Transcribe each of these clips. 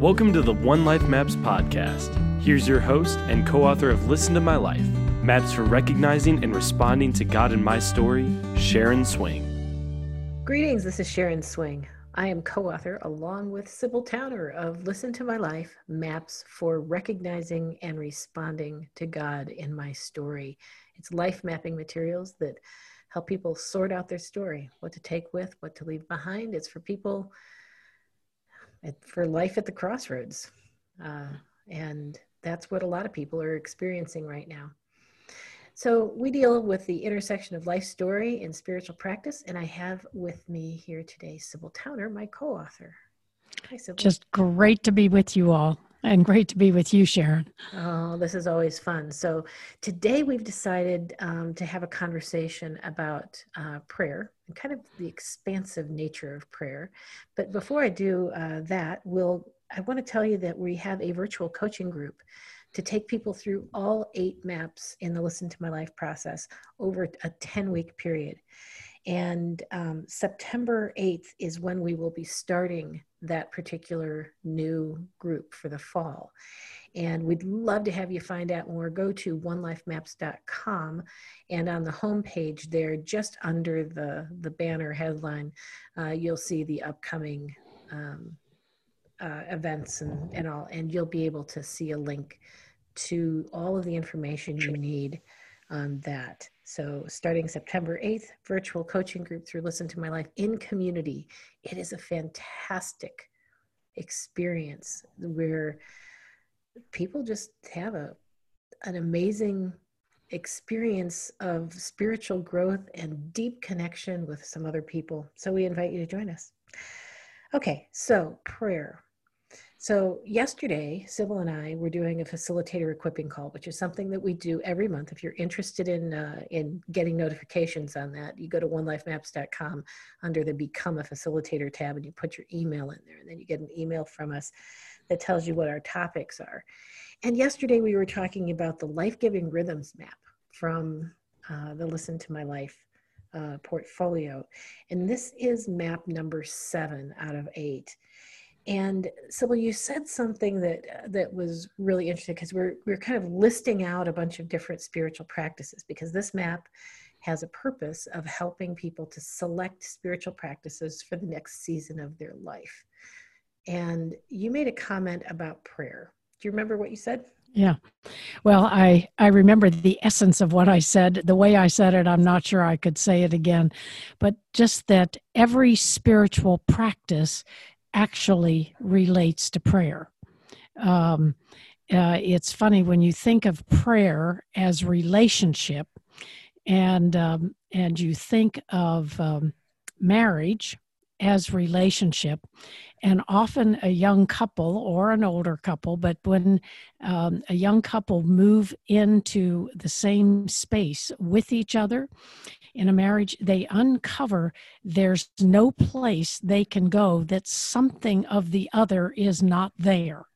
Welcome to the One Life Maps podcast. Here's your host and co author of Listen to My Life Maps for Recognizing and Responding to God in My Story, Sharon Swing. Greetings, this is Sharon Swing. I am co author, along with Sibyl Towner, of Listen to My Life Maps for Recognizing and Responding to God in My Story. It's life mapping materials that help people sort out their story, what to take with, what to leave behind. It's for people for life at the crossroads. Uh, and that's what a lot of people are experiencing right now. So we deal with the intersection of life story and spiritual practice. And I have with me here today Sibyl Towner, my co-author. Hi, Sibyl. Just great to be with you all and great to be with you, Sharon. Oh, this is always fun. So today we've decided um, to have a conversation about uh, prayer and kind of the expansive nature of prayer. But before I do uh, that, we'll I want to tell you that we have a virtual coaching group to take people through all eight maps in the Listen to My Life process over a 10 week period. And um, September 8th is when we will be starting that particular new group for the fall. And we'd love to have you find out more. Go to onelifemaps.com and on the homepage there, just under the, the banner headline, uh, you'll see the upcoming um, uh, events and, and all, and you'll be able to see a link to all of the information you need on that. So, starting September 8th, virtual coaching group through Listen to My Life in community. It is a fantastic experience where people just have a an amazing experience of spiritual growth and deep connection with some other people. So we invite you to join us. Okay, so prayer. So, yesterday, Sibyl and I were doing a facilitator equipping call, which is something that we do every month. If you're interested in, uh, in getting notifications on that, you go to onelifemaps.com under the Become a Facilitator tab and you put your email in there, and then you get an email from us that tells you what our topics are. And yesterday, we were talking about the life giving rhythms map from uh, the Listen to My Life uh, portfolio. And this is map number seven out of eight. And Sibyl, you said something that uh, that was really interesting because we're we're kind of listing out a bunch of different spiritual practices because this map has a purpose of helping people to select spiritual practices for the next season of their life. And you made a comment about prayer. Do you remember what you said? Yeah. Well, I I remember the essence of what I said. The way I said it, I'm not sure I could say it again, but just that every spiritual practice actually relates to prayer. Um, uh, it's funny when you think of prayer as relationship, and um, and you think of um, marriage as relationship, and often a young couple or an older couple, but when um, a young couple move into the same space with each other, in a marriage, they uncover there's no place they can go that something of the other is not there.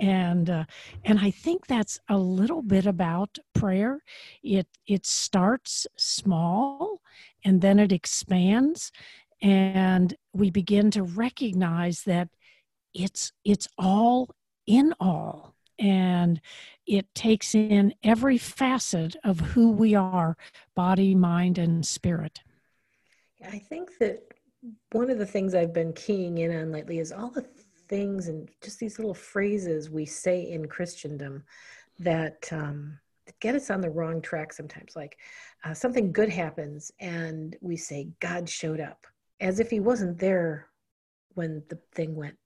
And uh, and I think that's a little bit about prayer. It it starts small and then it expands and we begin to recognize that it's it's all in all and it takes in every facet of who we are body, mind, and spirit. I think that one of the things I've been keying in on lately is all the things and just these little phrases we say in Christendom that, um, get us on the wrong track sometimes. Like uh, something good happens and we say, God showed up, as if he wasn't there when the thing went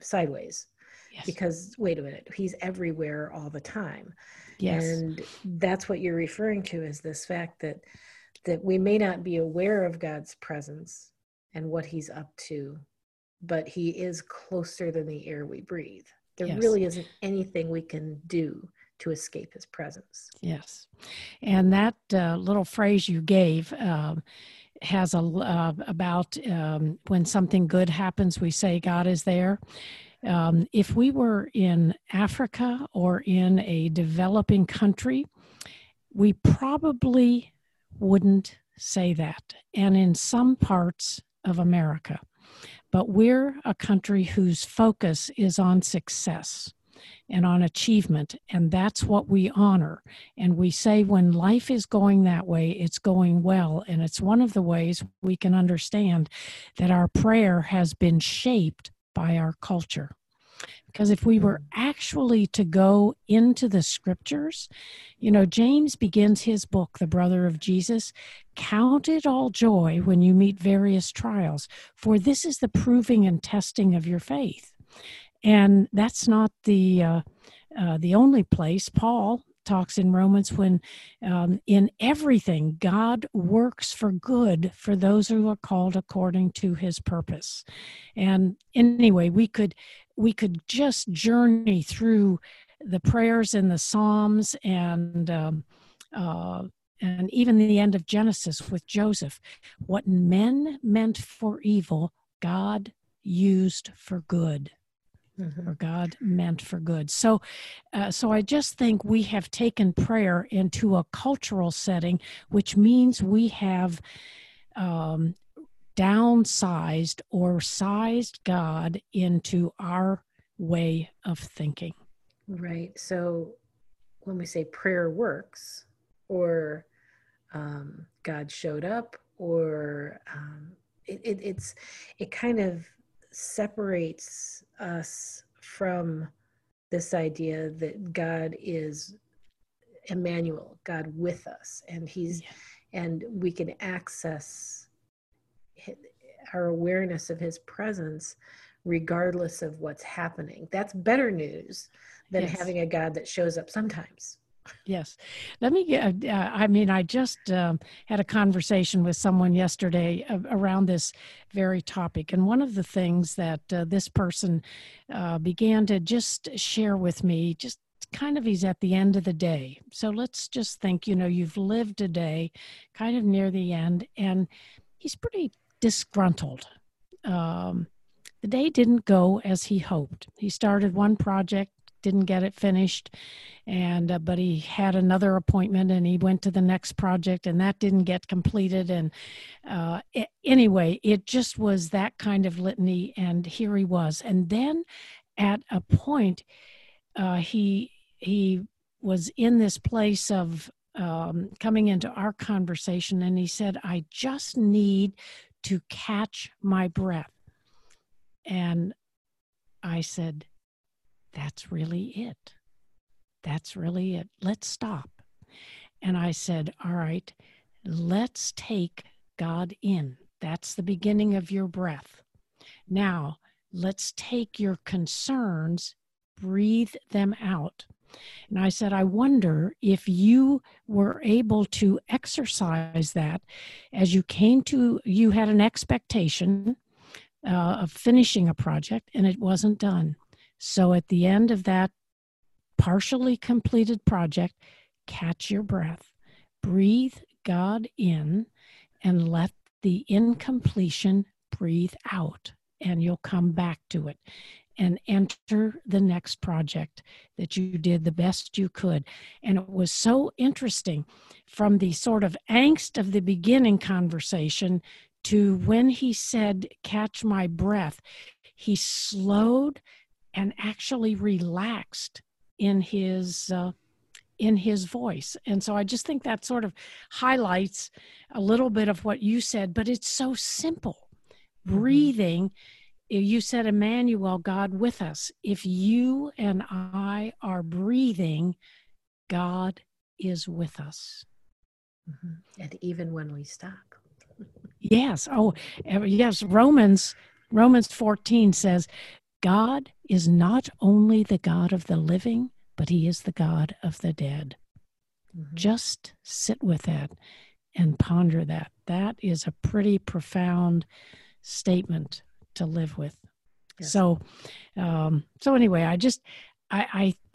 sideways yes. because wait a minute he's everywhere all the time yes. and that's what you're referring to is this fact that that we may not be aware of god's presence and what he's up to but he is closer than the air we breathe there yes. really isn't anything we can do to escape his presence yes and that uh, little phrase you gave um, has a uh, about um, when something good happens we say god is there um, if we were in Africa or in a developing country, we probably wouldn't say that. And in some parts of America. but we're a country whose focus is on success and on achievement. And that's what we honor. And we say when life is going that way, it's going well. And it's one of the ways we can understand that our prayer has been shaped by our culture. Because if we were actually to go into the scriptures, you know, James begins his book, The Brother of Jesus, count it all joy when you meet various trials, for this is the proving and testing of your faith. And that's not the uh, uh, the only place. Paul talks in Romans when um, in everything God works for good for those who are called according to His purpose. And anyway, we could we could just journey through the prayers in the Psalms and. Um, uh, and even the end of Genesis with Joseph, what men meant for evil, God used for good mm-hmm. or God meant for good. So, uh, so I just think we have taken prayer into a cultural setting, which means we have um, downsized or sized God into our way of thinking. Right. So, when we say prayer works, or um, God showed up, or um, it, it, it's it kind of separates us from this idea that God is Emmanuel, God with us, and He's, yeah. and we can access our awareness of His presence regardless of what's happening. That's better news than yes. having a God that shows up sometimes. Yes. Let me get, uh, I mean, I just um, had a conversation with someone yesterday around this very topic. And one of the things that uh, this person uh, began to just share with me, just kind of he's at the end of the day. So let's just think, you know, you've lived a day kind of near the end, and he's pretty disgruntled. Um, the day didn't go as he hoped. He started one project didn't get it finished. And uh, but he had another appointment and he went to the next project and that didn't get completed. And uh, it, anyway it just was that kind of litany and here he was. And then at a point uh, he he was in this place of um, coming into our conversation and he said i just need to catch my breath. And i said that's really it. That's really it. Let's stop. And I said, All right, let's take God in. That's the beginning of your breath. Now, let's take your concerns, breathe them out. And I said, I wonder if you were able to exercise that as you came to, you had an expectation uh, of finishing a project and it wasn't done. So at the end of that partially completed project, catch your breath, breathe God in, and let the incompletion breathe out, and you'll come back to it and enter the next project that you did the best you could. And it was so interesting from the sort of angst of the beginning conversation to when he said, Catch my breath, he slowed and actually relaxed in his uh, in his voice. And so i just think that sort of highlights a little bit of what you said but it's so simple. Mm-hmm. breathing you said emmanuel god with us. If you and i are breathing god is with us. Mm-hmm. and even when we stop. Yes. Oh yes. Romans romans 14 says God is not only the God of the living, but He is the God of the dead. Mm-hmm. Just sit with that and ponder that. That is a pretty profound statement to live with. Yes. So, um, so anyway, I just, I,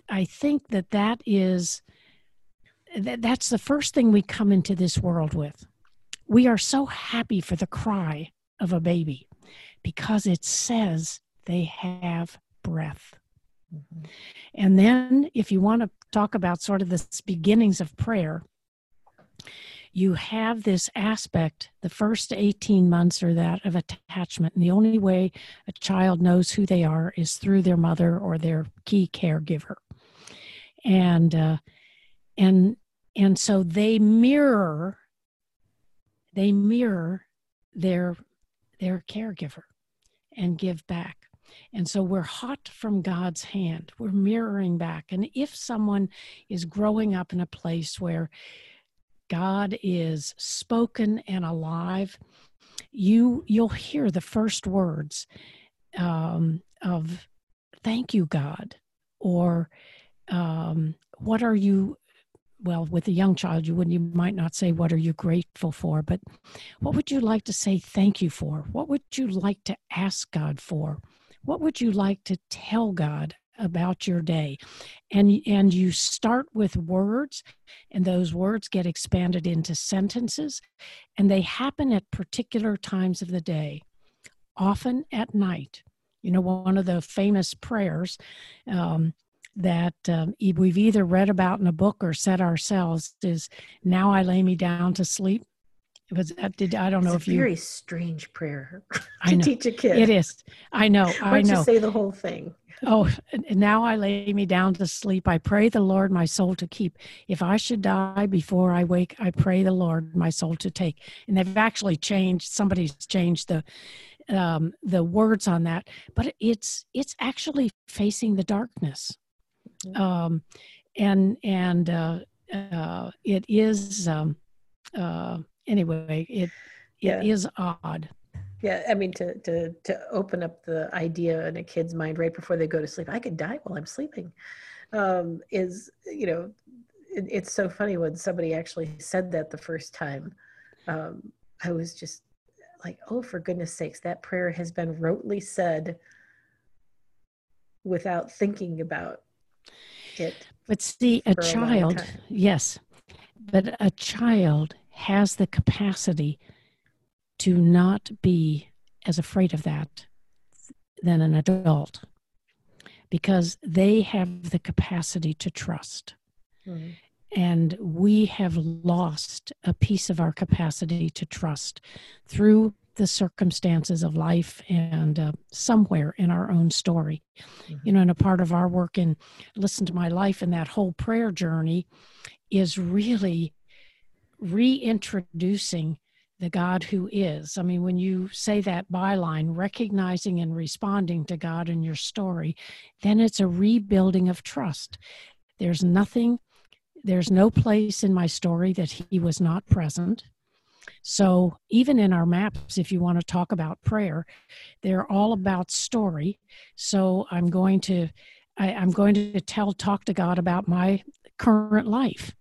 I, I think that that is, that, that's the first thing we come into this world with. We are so happy for the cry of a baby because it says they have breath. Mm-hmm. And then, if you want to talk about sort of the beginnings of prayer, you have this aspect the first 18 months or that of attachment and the only way a child knows who they are is through their mother or their key caregiver and uh, and and so they mirror they mirror their their caregiver and give back and so we're hot from God's hand. We're mirroring back. And if someone is growing up in a place where God is spoken and alive, you you'll hear the first words um, of "Thank you, God," or um, "What are you?" Well, with a young child, you wouldn't. You might not say, "What are you grateful for?" But what would you like to say thank you for? What would you like to ask God for? What would you like to tell God about your day? And and you start with words and those words get expanded into sentences and they happen at particular times of the day. Often at night. You know one of the famous prayers um, that um, we've either read about in a book or said ourselves is now i lay me down to sleep was that did I don't it's know if you very strange prayer to teach a kid. It is. I know. Why I know. you say the whole thing? oh, now I lay me down to sleep. I pray the Lord my soul to keep. If I should die before I wake, I pray the Lord my soul to take. And they've actually changed. Somebody's changed the um, the words on that, but it's it's actually facing the darkness. Mm-hmm. Um, and and uh, uh, it is um, uh, anyway, it it yeah. is odd. Yeah, I mean to to to open up the idea in a kid's mind right before they go to sleep. I could die while I'm sleeping. Um, is you know, it, it's so funny when somebody actually said that the first time. Um, I was just like, oh, for goodness sakes, that prayer has been rotely said without thinking about it. But see, a child, yes, but a child has the capacity to not be as afraid of that than an adult because they have the capacity to trust. Mm-hmm. And we have lost a piece of our capacity to trust through the circumstances of life and uh, somewhere in our own story. Mm-hmm. You know, and a part of our work in Listen to My Life and that whole prayer journey is really reintroducing the God who is. I mean, when you say that byline, recognizing and responding to God in your story, then it's a rebuilding of trust. There's nothing, there's no place in my story that He was not present. So, even in our maps, if you want to talk about prayer, they're all about story. So, I'm going to I, am going to tell talk to God about my current life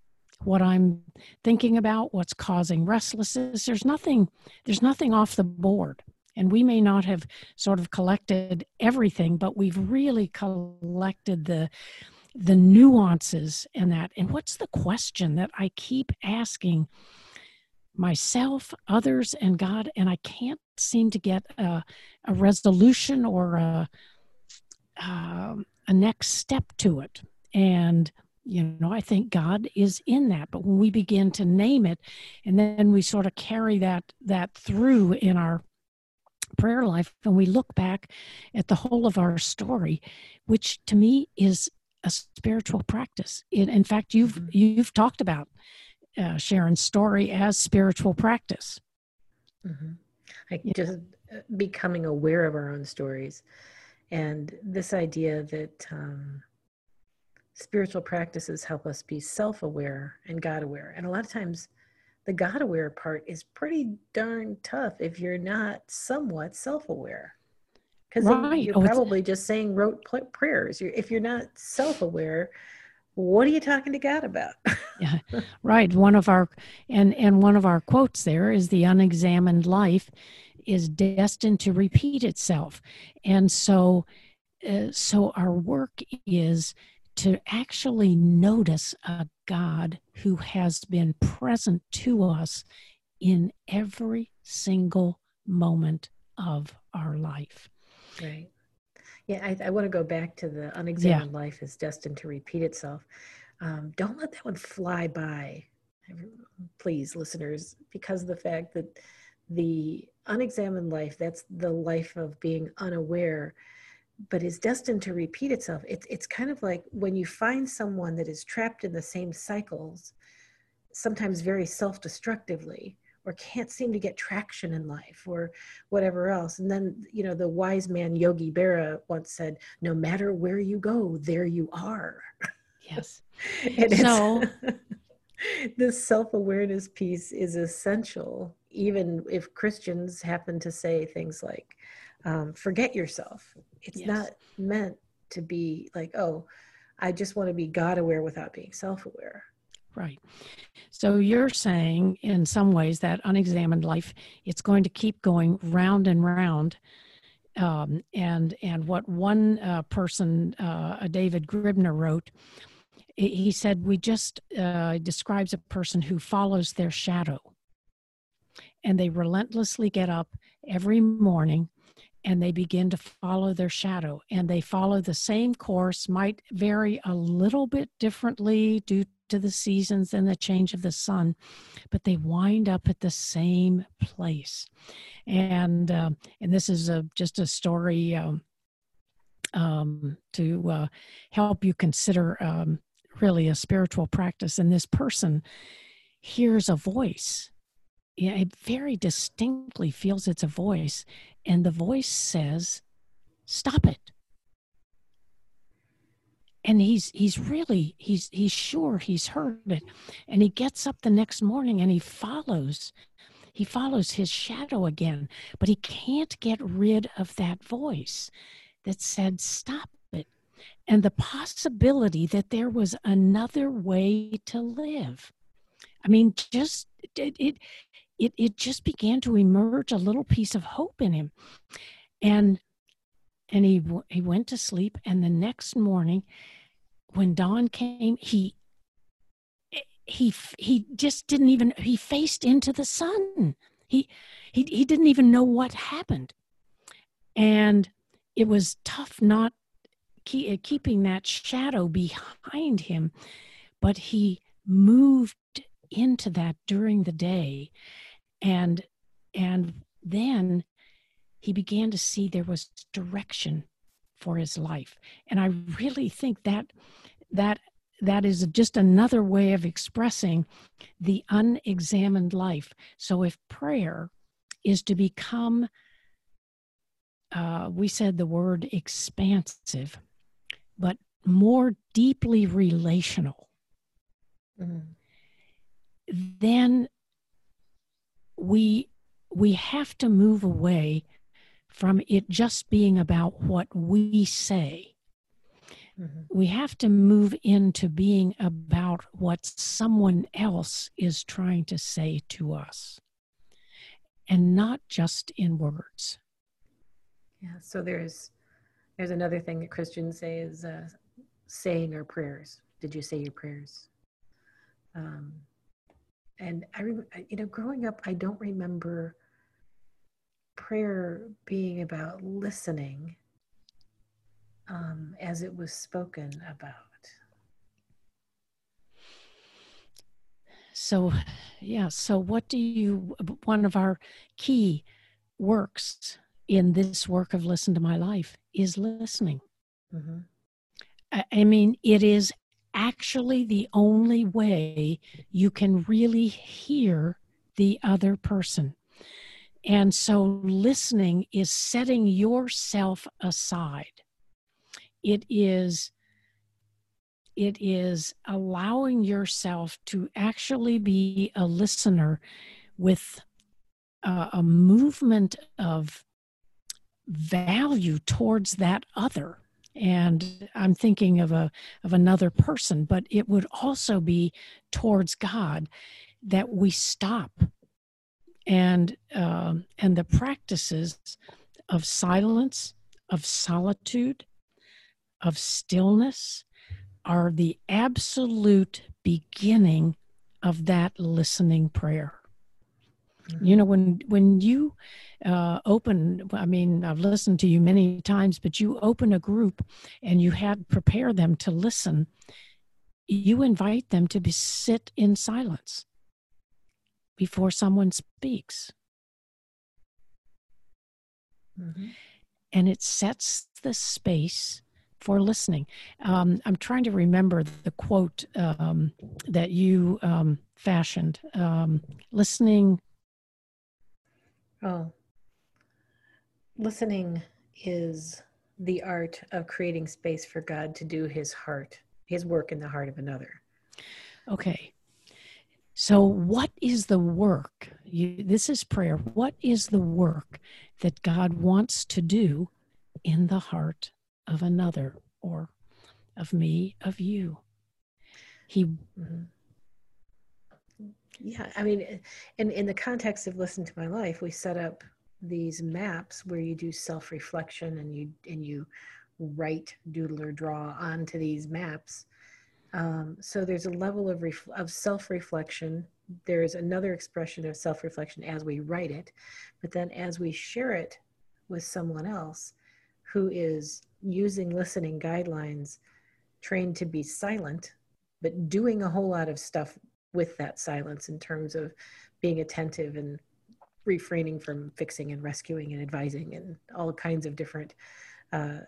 what I'm thinking about, what's causing restlessness. There's nothing, there's nothing off the board. And we may not have sort of collected everything, but we've really collected the the nuances and that. And what's the question that I keep asking myself, others, and God, and I can't seem to get a, a resolution or a, uh, a next step to it. And you know i think god is in that but when we begin to name it and then we sort of carry that that through in our prayer life and we look back at the whole of our story which to me is a spiritual practice in, in fact you've mm-hmm. you've talked about uh, sharon's story as spiritual practice mm-hmm. like just uh, becoming aware of our own stories and this idea that um, spiritual practices help us be self aware and God aware. And a lot of times, the God aware part is pretty darn tough if you're not somewhat self aware. Because right. you're oh, probably just saying rote prayers. You're, if you're not self aware, what are you talking to God about? yeah, right. One of our and and one of our quotes there is the unexamined life is destined to repeat itself, and so uh, so our work is to actually notice a God who has been present to us in every single moment of our life. Right. Yeah, I, I want to go back to the unexamined yeah. life is destined to repeat itself. Um, don't let that one fly by. please, listeners, because of the fact that the unexamined life, that's the life of being unaware, but is destined to repeat itself. It's, it's kind of like when you find someone that is trapped in the same cycles, sometimes very self destructively, or can't seem to get traction in life or whatever else. And then, you know, the wise man Yogi Berra once said, no matter where you go, there you are. Yes. so this self-awareness piece is essential, even if Christians happen to say things like, um, forget yourself. It's yes. not meant to be like, oh, I just want to be God aware without being self aware. Right. So you're saying, in some ways, that unexamined life, it's going to keep going round and round. Um, and and what one uh, person, uh, David Gribner, wrote, he said, we just uh, describes a person who follows their shadow, and they relentlessly get up every morning and they begin to follow their shadow and they follow the same course might vary a little bit differently due to the seasons and the change of the sun, but they wind up at the same place. And uh, and this is a, just a story um, um, to uh, help you consider um, really a spiritual practice. And this person hears a voice. Yeah, it very distinctly feels it's a voice, and the voice says, "Stop it." and he's he's really he's he's sure he's heard it. And he gets up the next morning and he follows he follows his shadow again but he can't get rid of that voice that said stop it. And the possibility that there was another way to live. I mean just it it it, it just began to emerge a little piece of hope in him. And and he he went to sleep and the next morning when dawn came, he eh, he he just didn't even he faced into the sun. He he he didn't even know what happened, and it was tough not keep, eh, keeping that shadow behind him, but he moved into that during the day, and and then he began to see there was direction for his life. And I really think that that that is just another way of expressing the unexamined life. So if prayer is to become uh, we said the word expansive, but more deeply relational, mm-hmm. then we we have to move away from it just being about what we say. Mm-hmm. We have to move into being about what someone else is trying to say to us, and not just in words. Yeah. So there's there's another thing that Christians say is uh, saying our prayers. Did you say your prayers? Um, and I, you know, growing up, I don't remember prayer being about listening um, as it was spoken about. So, yeah, so what do you, one of our key works in this work of Listen to My Life is listening. Mm-hmm. I, I mean, it is actually the only way you can really hear the other person. And so listening is setting yourself aside. It is it is allowing yourself to actually be a listener with a, a movement of value towards that other and i'm thinking of a of another person but it would also be towards god that we stop and um, and the practices of silence, of solitude, of stillness are the absolute beginning of that listening prayer. You know, when when you uh, open, I mean, I've listened to you many times, but you open a group and you have prepare them to listen. You invite them to be sit in silence before someone speaks. Mm-hmm. And it sets the space for listening. Um, I'm trying to remember the quote um, that you um, fashioned. Um, listening. Oh, listening is the art of creating space for God to do his heart, his work in the heart of another. Okay. So, what is the work? You, this is prayer. What is the work that God wants to do in the heart of another or of me, of you? He. Mm-hmm. Yeah, I mean, in, in the context of Listen to My Life, we set up these maps where you do self-reflection and you and you write doodle or draw onto these maps. Um, so there's a level of ref- of self-reflection. There's another expression of self-reflection as we write it but then as we share it with someone else who is using listening guidelines trained to be silent but doing a whole lot of stuff with that silence in terms of being attentive and refraining from fixing and rescuing and advising and all kinds of different uh,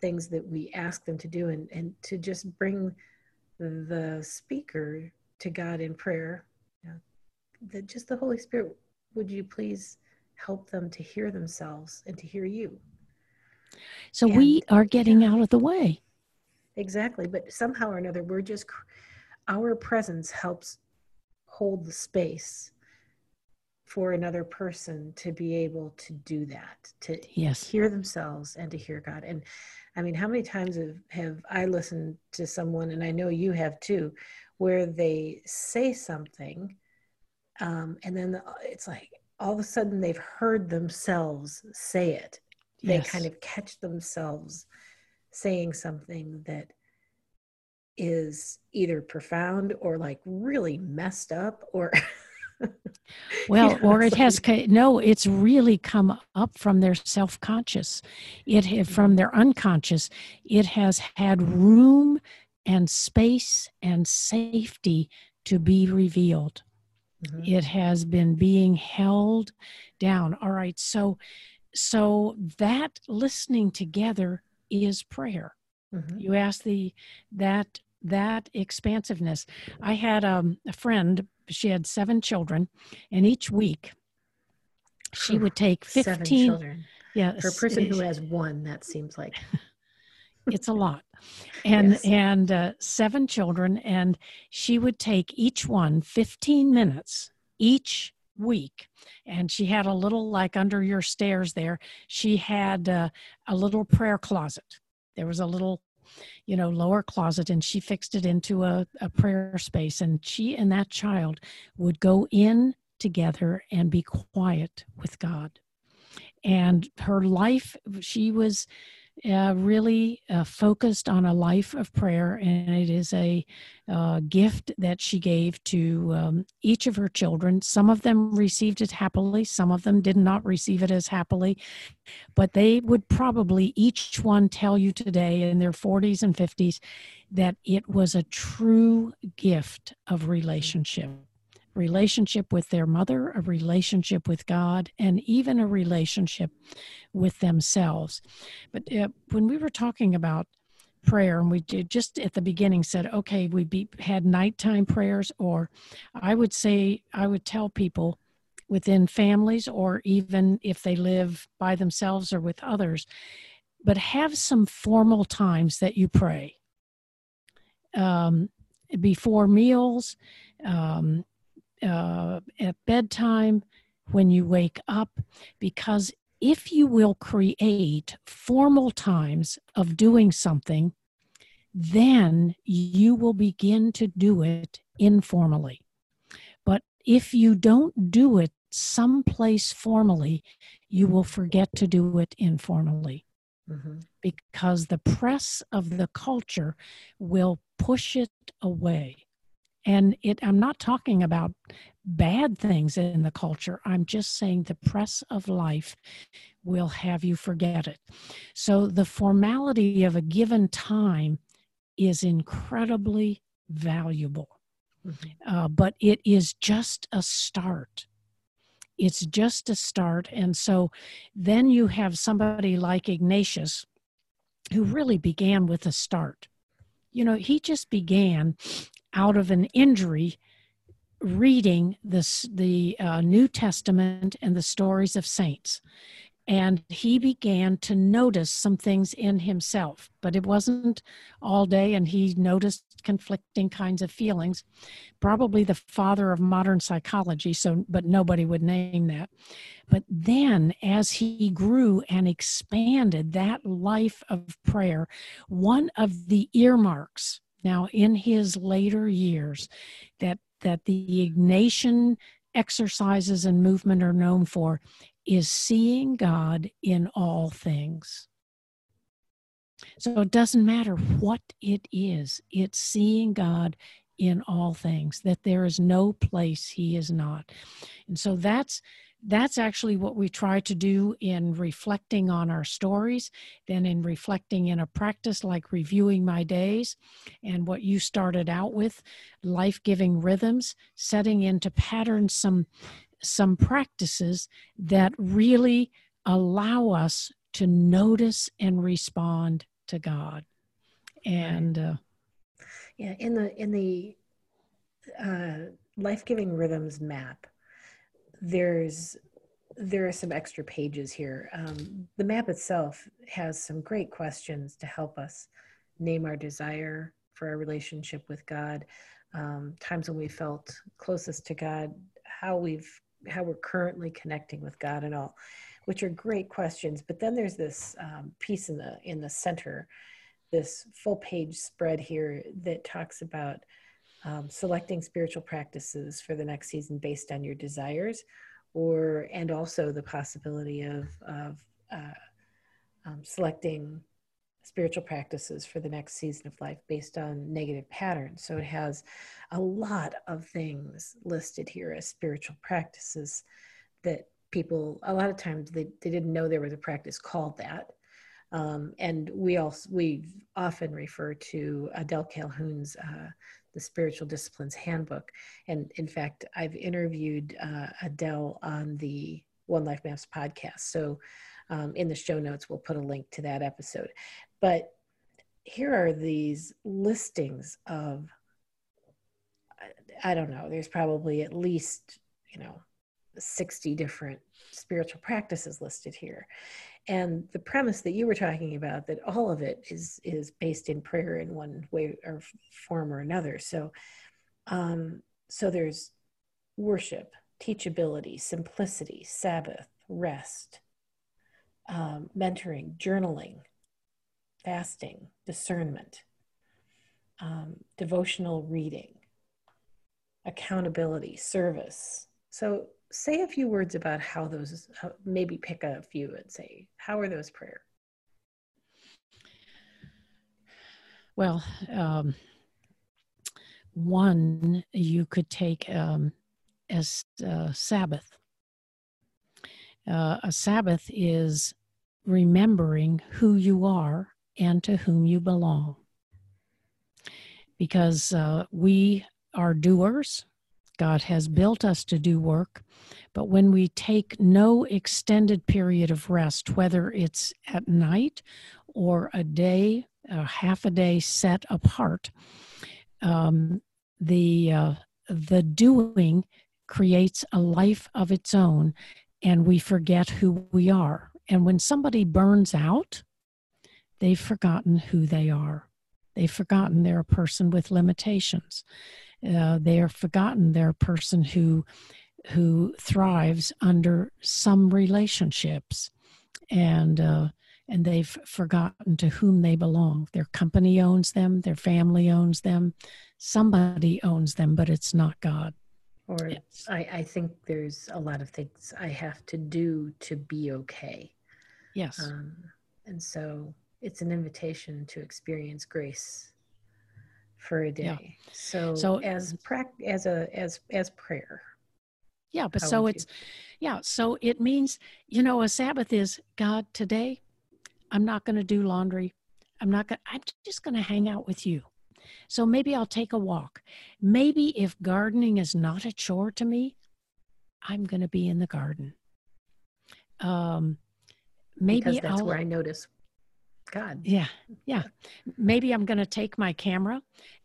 things that we ask them to do and, and to just bring the speaker to God in prayer. You know, that just the Holy Spirit, would you please help them to hear themselves and to hear you? So and, we are getting yeah, out of the way. Exactly. But somehow or another, we're just, our presence helps hold the space for another person to be able to do that to yes. hear themselves and to hear god and i mean how many times have, have i listened to someone and i know you have too where they say something um, and then the, it's like all of a sudden they've heard themselves say it they yes. kind of catch themselves saying something that is either profound or like really messed up or well or it has no it's really come up from their self-conscious. It from their unconscious. It has had room and space and safety to be revealed. Mm-hmm. it has been being held down. All right so so that listening together is prayer. Mm-hmm. you ask the that that expansiveness i had um, a friend she had seven children, and each week she would take 15 seven children. Yeah. For a person who has one, that seems like it's a lot. And yes. and uh, seven children and she would take each one 15 minutes each week and she had a little like under your stairs there she had uh, a little prayer closet there was a little you know, lower closet and she fixed it into a, a prayer space. And she and that child would go in together and be quiet with God. And her life, she was uh, really uh, focused on a life of prayer, and it is a uh, gift that she gave to um, each of her children. Some of them received it happily, some of them did not receive it as happily, but they would probably each one tell you today in their 40s and 50s that it was a true gift of relationship relationship with their mother, a relationship with God, and even a relationship with themselves. But uh, when we were talking about prayer, and we did just at the beginning said, okay, we be, had nighttime prayers, or I would say, I would tell people within families, or even if they live by themselves or with others, but have some formal times that you pray. Um, before meals, um, uh, at bedtime, when you wake up, because if you will create formal times of doing something, then you will begin to do it informally. But if you don't do it someplace formally, you will forget to do it informally. Mm-hmm. Because the press of the culture will push it away and it i'm not talking about bad things in the culture i'm just saying the press of life will have you forget it so the formality of a given time is incredibly valuable Mm-hmm. Uh, but it is just a start. It's just a start. And so then you have somebody like Ignatius who really began with a start. You know, he just began out of an injury reading this, the uh, New Testament and the stories of saints. And he began to notice some things in himself but it wasn't all day and he noticed conflicting kinds of feelings. Probably the father of modern psychology so but nobody would name that. But then as he grew and expanded that life of prayer one of the earmarks now in his later years that that the ignatian exercises and movement are known for is seeing God in all things. So it doesn't matter what it is, it's seeing God in all things, that there is no place he is not. And so that's that's actually what we try to do in reflecting on our stories, then in reflecting in a practice like reviewing my days and what you started out with, life giving rhythms, setting into patterns some some practices that really allow us to notice and respond to God. And uh, yeah, in the in the uh, life giving rhythms map, there's there are some extra pages here. Um, the map itself has some great questions to help us name our desire for our relationship with God, um, times when we felt closest to God, how we've how we're currently connecting with God and all, which are great questions. But then there's this um, piece in the in the center, this full page spread here that talks about um, selecting spiritual practices for the next season based on your desires, or and also the possibility of of uh, um, selecting spiritual practices for the next season of life based on negative patterns. So it has a lot of things listed here as spiritual practices that people, a lot of times, they, they didn't know there was a practice called that. Um, and we also we often refer to Adele Calhoun's uh, the Spiritual Disciplines Handbook, and in fact, I've interviewed uh, Adele on the One Life Maps podcast. So, um, in the show notes, we'll put a link to that episode. But here are these listings of, I don't know, there's probably at least, you know, 60 different spiritual practices listed here and the premise that you were talking about that all of it is is based in prayer in one way or form or another so um so there's worship teachability simplicity sabbath rest um, mentoring journaling fasting, discernment, um, devotional reading, accountability, service. So, say a few words about how those, maybe pick a few and say, how are those prayer? Well, um, one you could take um, as uh, Sabbath. Uh, a Sabbath is remembering who you are and to whom you belong. Because uh, we are doers, God has built us to do work, but when we take no extended period of rest, whether it's at night or a day, a half a day set apart, um, the uh, the doing creates a life of its own, and we forget who we are. And when somebody burns out, they've forgotten who they are. They've forgotten they're a person with limitations. Uh, they are forgotten they're a person who who thrives under some relationships, and uh, and they've forgotten to whom they belong. Their company owns them. Their family owns them. Somebody owns them, but it's not God. Or I, I think there's a lot of things I have to do to be okay. Yes. Um, and so it's an invitation to experience grace for a day. Yeah. So, so as prac- as a as as prayer. Yeah, but so it's you? yeah, so it means, you know, a Sabbath is God today I'm not going to do laundry. I'm not going I'm just going to hang out with you. So maybe I'll take a walk. Maybe if gardening is not a chore to me, I'm going to be in the garden. Um, maybe because that's I'll, where I notice God. Yeah, yeah. Maybe I'm going to take my camera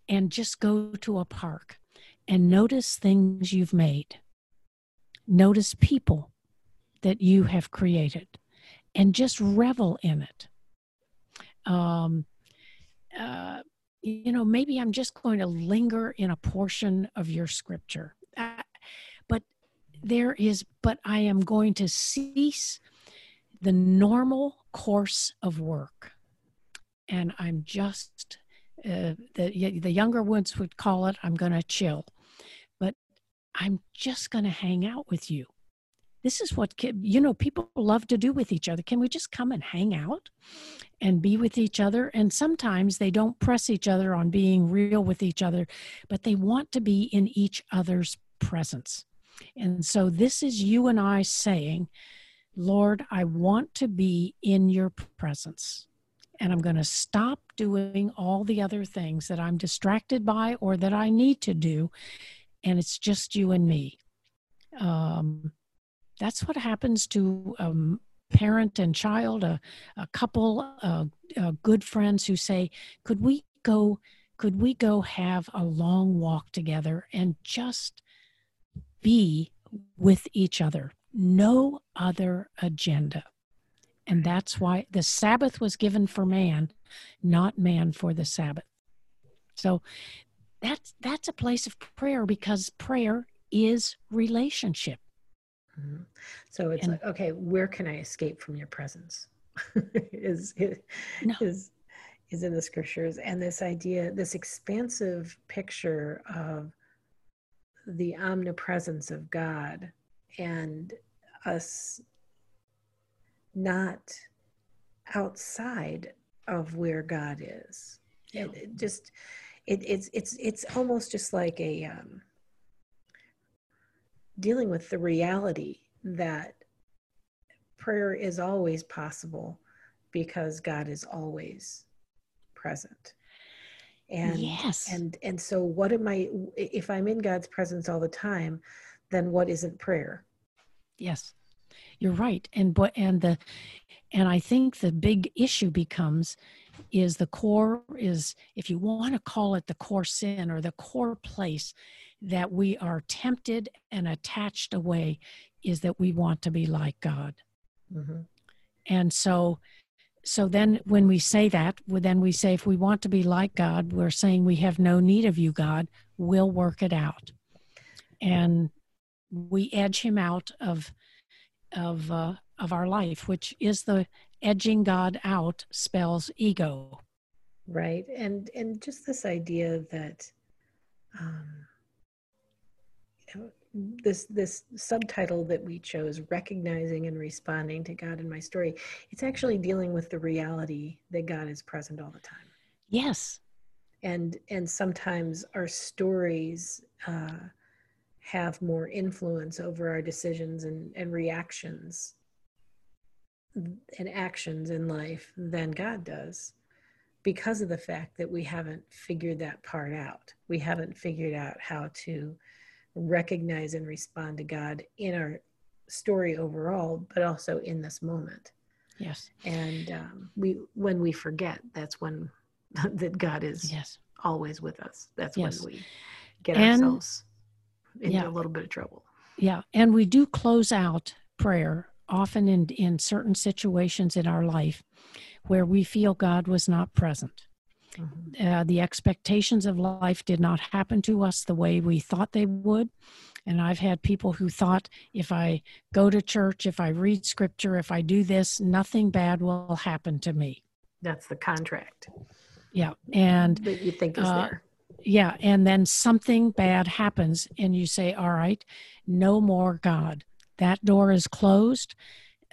and just go to a park and notice things you've made. Notice people that you have created and just revel in it. Um, uh, you know, maybe I'm just going to linger in a portion of your scripture. Uh, but there is, but I am going to cease the normal course of work. And I'm just, uh, the, the younger ones would call it, I'm going to chill. But I'm just going to hang out with you. This is what, you know, people love to do with each other. Can we just come and hang out and be with each other? And sometimes they don't press each other on being real with each other, but they want to be in each other's presence. And so this is you and I saying, Lord, I want to be in your presence. And I'm going to stop doing all the other things that I'm distracted by or that I need to do. And it's just you and me. Um, that's what happens to a um, parent and child, a, a couple, uh, uh, good friends who say, Could we go? Could we go have a long walk together and just be with each other? no other agenda. And that's why the Sabbath was given for man, not man for the Sabbath. So that's that's a place of prayer because prayer is relationship. Mm-hmm. So it's and, like, okay, where can I escape from your presence? is is, no. is is in the scriptures and this idea, this expansive picture of the omnipresence of God and us not outside of where God is. Yeah. It, it just it, it's it's it's almost just like a um, dealing with the reality that prayer is always possible because God is always present. And yes. and and so what am I if I'm in God's presence all the time, then what isn't prayer? Yes, you're right. And but and the and I think the big issue becomes is the core is if you want to call it the core sin or the core place that we are tempted and attached away is that we want to be like God. Mm-hmm. And so so then when we say that well, then we say if we want to be like god we're saying we have no need of you god we'll work it out and we edge him out of of uh, of our life, which is the edging God out spells ego. Right, and and just this idea that um, you know, this this subtitle that we chose, recognizing and responding to God in my story, it's actually dealing with the reality that God is present all the time. Yes, and and sometimes our stories. Uh, have more influence over our decisions and, and reactions and actions in life than God does because of the fact that we haven't figured that part out. We haven't figured out how to recognize and respond to God in our story overall, but also in this moment. Yes. And um, we, when we forget, that's when that God is yes. always with us. That's yes. when we get and, ourselves yeah. a little bit of trouble. Yeah, and we do close out prayer often in in certain situations in our life where we feel God was not present. Mm-hmm. Uh, the expectations of life did not happen to us the way we thought they would. And I've had people who thought if I go to church, if I read scripture, if I do this, nothing bad will happen to me. That's the contract. Yeah. And that you think is uh, there yeah and then something bad happens and you say all right no more god. That door is closed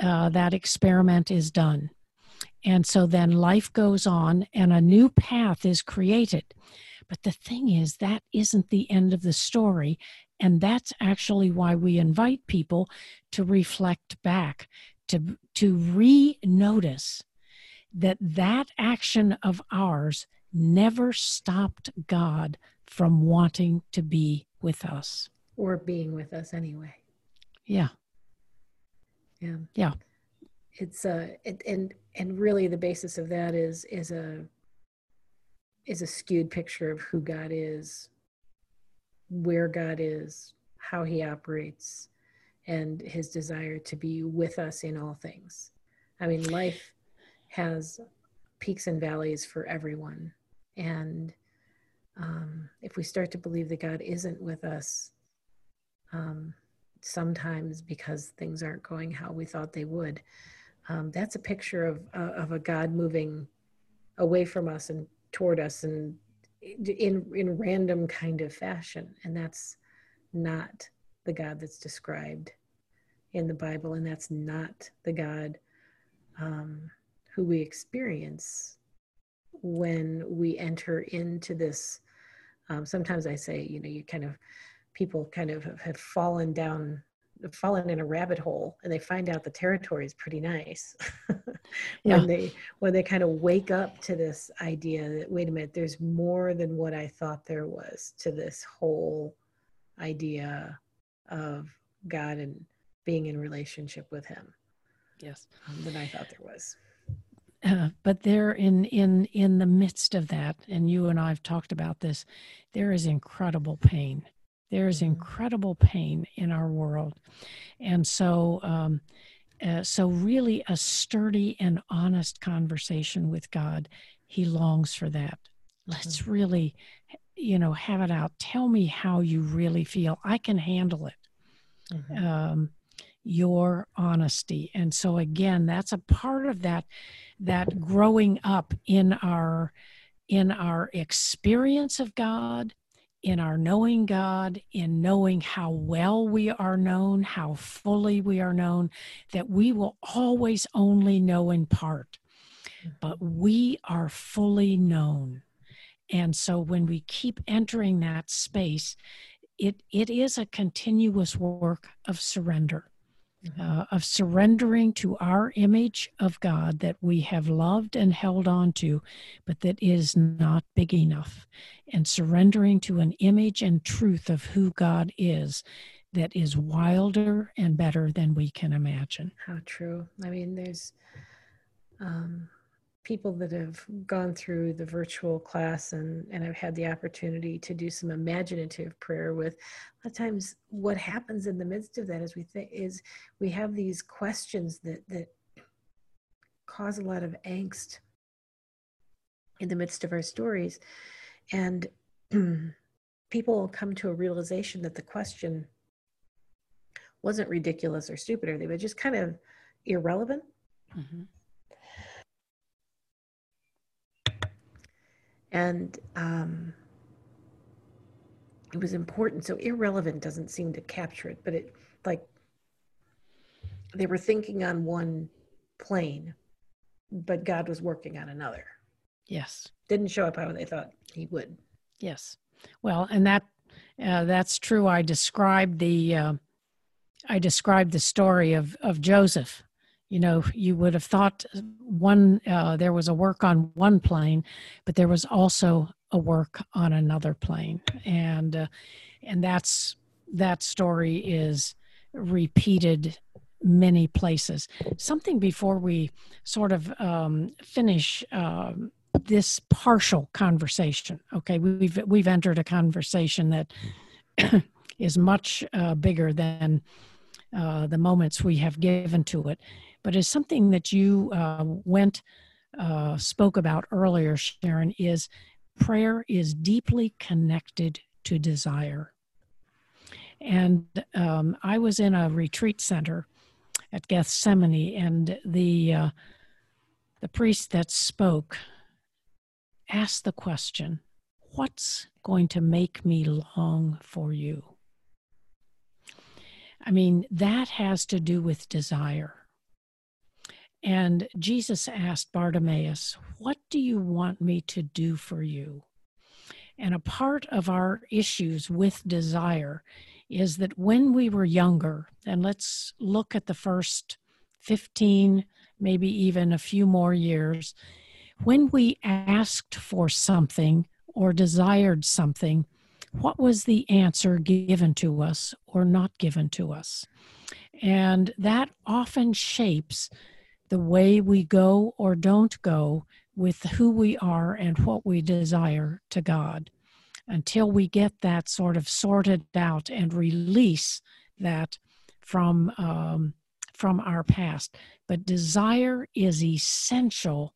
uh, that experiment is done. And so then life goes on and a new path is created. But the thing is that isn't the end of the story and that's actually why we invite people to reflect back to to re-notice that that action of ours never stopped God from wanting to be with us or being with us anyway. Yeah. Yeah. Yeah. It's uh it, and and really the basis of that is is a is a skewed picture of who God is, where God is, how he operates, and his desire to be with us in all things. I mean, life has peaks and valleys for everyone. And um, if we start to believe that God isn't with us, um, sometimes because things aren't going how we thought they would, um, that's a picture of, uh, of a God moving away from us and toward us and in, in random kind of fashion. And that's not the God that's described in the Bible, and that's not the God um, who we experience when we enter into this. Um, sometimes I say, you know, you kind of people kind of have fallen down fallen in a rabbit hole and they find out the territory is pretty nice when yeah. they when they kind of wake up to this idea that wait a minute there's more than what i thought there was to this whole idea of God and being in relationship with Him. Yes, um, than I thought there was. Uh, but there, in in in the midst of that, and you and I have talked about this, there is incredible pain. There is mm-hmm. incredible pain in our world, and so. Um, uh, so really a sturdy and honest conversation with god he longs for that let's mm-hmm. really you know have it out tell me how you really feel i can handle it mm-hmm. um, your honesty and so again that's a part of that that growing up in our in our experience of god in our knowing god in knowing how well we are known how fully we are known that we will always only know in part but we are fully known and so when we keep entering that space, it, it is a continuous work of surrender. Uh, of surrendering to our image of God that we have loved and held on to, but that is not big enough, and surrendering to an image and truth of who God is that is wilder and better than we can imagine. How true. I mean, there's. Um, people that have gone through the virtual class and, and have had the opportunity to do some imaginative prayer with a lot of times what happens in the midst of that is we think is we have these questions that that cause a lot of angst in the midst of our stories. And people come to a realization that the question wasn't ridiculous or stupid or they were just kind of irrelevant. Mm-hmm and um, it was important. So irrelevant doesn't seem to capture it, but it like they were thinking on one plane, but God was working on another. Yes, didn't show up how they thought He would. Yes, well, and that uh, that's true. I described the uh, I described the story of of Joseph you know you would have thought one uh, there was a work on one plane but there was also a work on another plane. And uh, and that's that story is repeated many places. Something before we sort of um, finish um, this partial conversation okay? We've we've entered a conversation that is much uh, bigger than uh, the moments we have given to it but it's something that you uh, went uh, spoke about earlier, Sharon. Is prayer is deeply connected to desire, and um, I was in a retreat center at Gethsemane, and the uh, the priest that spoke asked the question, "What's going to make me long for you?" I mean, that has to do with desire. And Jesus asked Bartimaeus, What do you want me to do for you? And a part of our issues with desire is that when we were younger, and let's look at the first 15, maybe even a few more years, when we asked for something or desired something, what was the answer given to us or not given to us? And that often shapes the way we go or don't go with who we are and what we desire to God until we get that sort of sorted out and release that from um, from our past. But desire is essential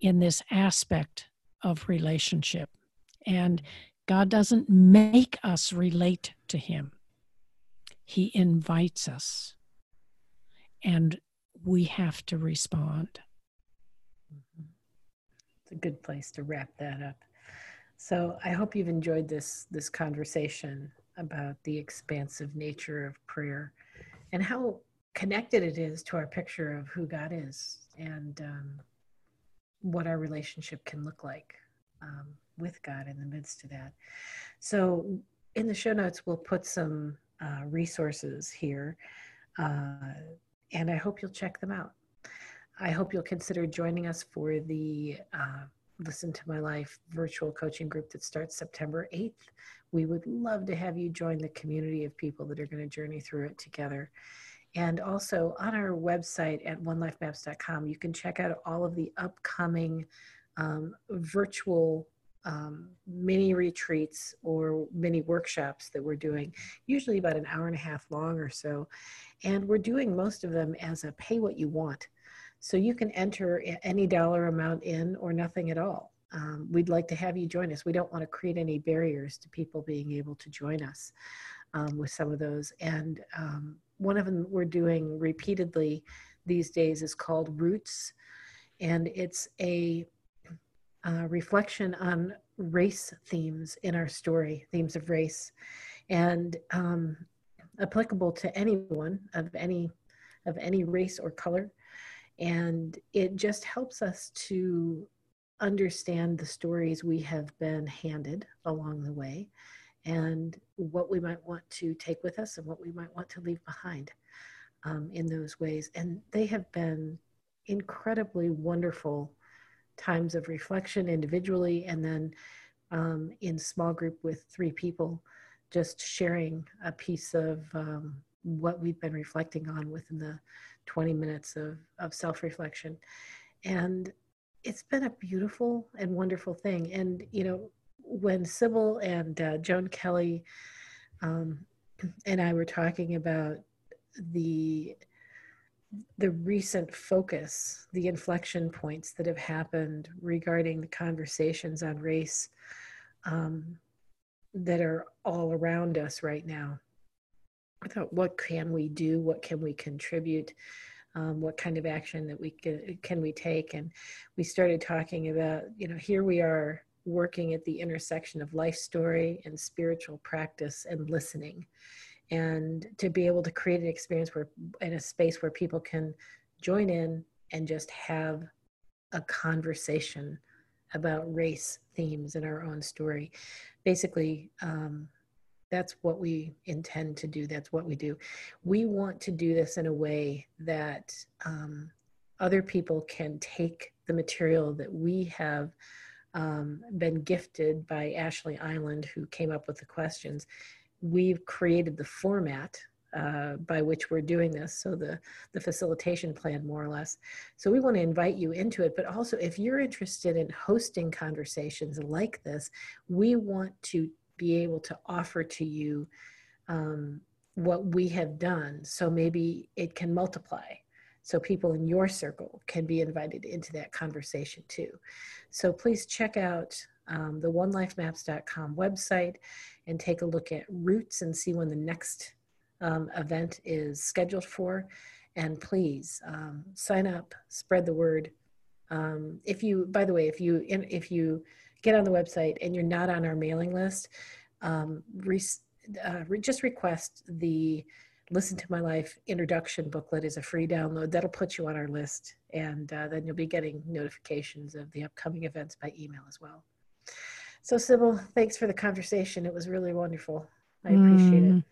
in this aspect of relationship, and God doesn't make us relate to Him. He invites us, and we have to respond. It's a good place to wrap that up. So I hope you've enjoyed this this conversation about the expansive nature of prayer and how connected it is to our picture of who God is and um, what our relationship can look like um, with God in the midst of that. So in the show notes, we'll put some uh, resources here, uh, and I hope you'll check them out. I hope you'll consider joining us for the uh, Listen to My Life virtual coaching group that starts September 8th. We would love to have you join the community of people that are going to journey through it together. And also on our website at onelifemaps.com, you can check out all of the upcoming um, virtual um, mini retreats or mini workshops that we're doing, usually about an hour and a half long or so. And we're doing most of them as a pay what you want. So you can enter any dollar amount in or nothing at all. Um, we'd like to have you join us. We don't want to create any barriers to people being able to join us um, with some of those. And um, one of them we're doing repeatedly these days is called Roots, and it's a uh, reflection on race themes in our story, themes of race, and um, applicable to anyone of any of any race or color and it just helps us to understand the stories we have been handed along the way and what we might want to take with us and what we might want to leave behind um, in those ways. And they have been incredibly wonderful times of reflection individually and then um, in small group with three people, just sharing a piece of um, what we've been reflecting on within the 20 minutes of, of self reflection. And it's been a beautiful and wonderful thing. And, you know, when Sibyl and uh, Joan Kelley um, and I were talking about the the recent focus, the inflection points that have happened regarding the conversations on race um, that are all around us right now. I thought, what can we do? What can we contribute? Um, what kind of action that we can, can we take? And we started talking about, you know, here we are working at the intersection of life story and spiritual practice and listening. And to be able to create an experience where, in a space where people can join in and just have a conversation about race themes in our own story. Basically, um, that's what we intend to do that's what we do we want to do this in a way that um, other people can take the material that we have um, been gifted by Ashlee Eiland who came up with the questions we've created the format uh, by which we're doing this so the the facilitation plan more or less so we want to invite you into it but also if you're interested in hosting conversations like this we want to be able to offer to you um, what we have done. So maybe it can multiply. So people in your circle can be invited into that conversation too. So please check out um, the onelifemaps.com website and take a look at roots and see when the next um, event is scheduled for. And please um, sign up, spread the word. Um, if you, by the way, if you if you get on the website and you're not on our mailing list, um, re- uh, re- just request the Listen to My Life introduction booklet is a free download. That'll put you on our list, and uh, then you'll be getting notifications of the upcoming events by email as well. So, Sibyl, thanks for the conversation. It was really wonderful. I appreciate mm,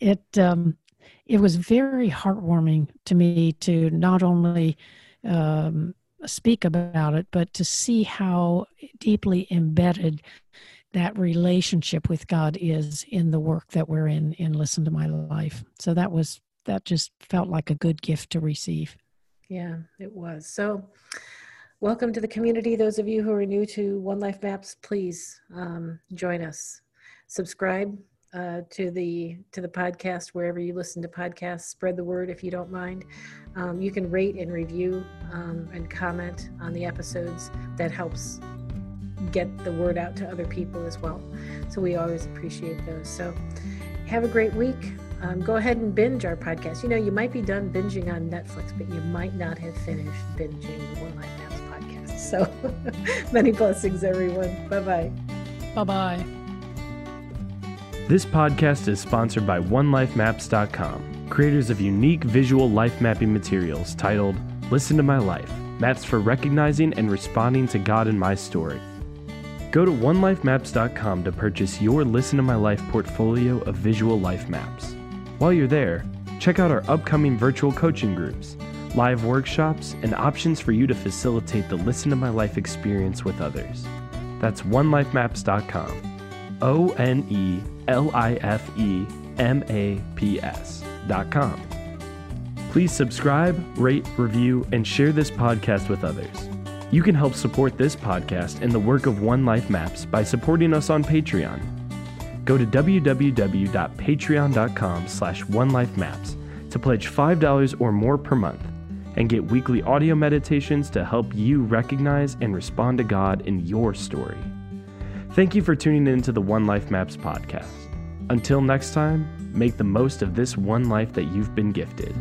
it. It um, it was very heartwarming to me to not only um, speak about it, but to see how deeply embedded that relationship with God is in the work that we're in in Listen to My Life. So that was that just felt like a good gift to receive. Yeah, it was. So welcome to the community. Those of you who are new to One Life Maps, please um, join us. Subscribe uh, to the to the podcast wherever you listen to podcasts. Spread the word if you don't mind. Um, you can rate and review um, and comment on the episodes. That helps get the word out to other people as well. So we always appreciate those. So have a great week. Um, go ahead and binge our podcast. You know, you might be done binging on Netflix, but you might not have finished binging One Life. So many blessings, everyone. Bye bye. Bye bye. This podcast is sponsored by OneLifeMaps.com, creators of unique visual life mapping materials titled Listen to My Life Maps for Recognizing and Responding to God in My Story. Go to OneLifeMaps.com to purchase your Listen to My Life portfolio of visual life maps. While you're there, check out our upcoming virtual coaching groups, live workshops, and options for you to facilitate the Listen to My Life experience with others. That's OneLifeMaps.com. O N E L I F E M A P S dot com. Please subscribe, rate, review, and share this podcast with others. You can help support this podcast and the work of One Life Maps by supporting us on Patreon. Go to www.patreon.com slash onelifemaps to pledge $5 or more per month and get weekly audio meditations to help you recognize and respond to God in your story. Thank you for tuning in to the One Life Maps podcast. Until next time, make the most of this one life that you've been gifted.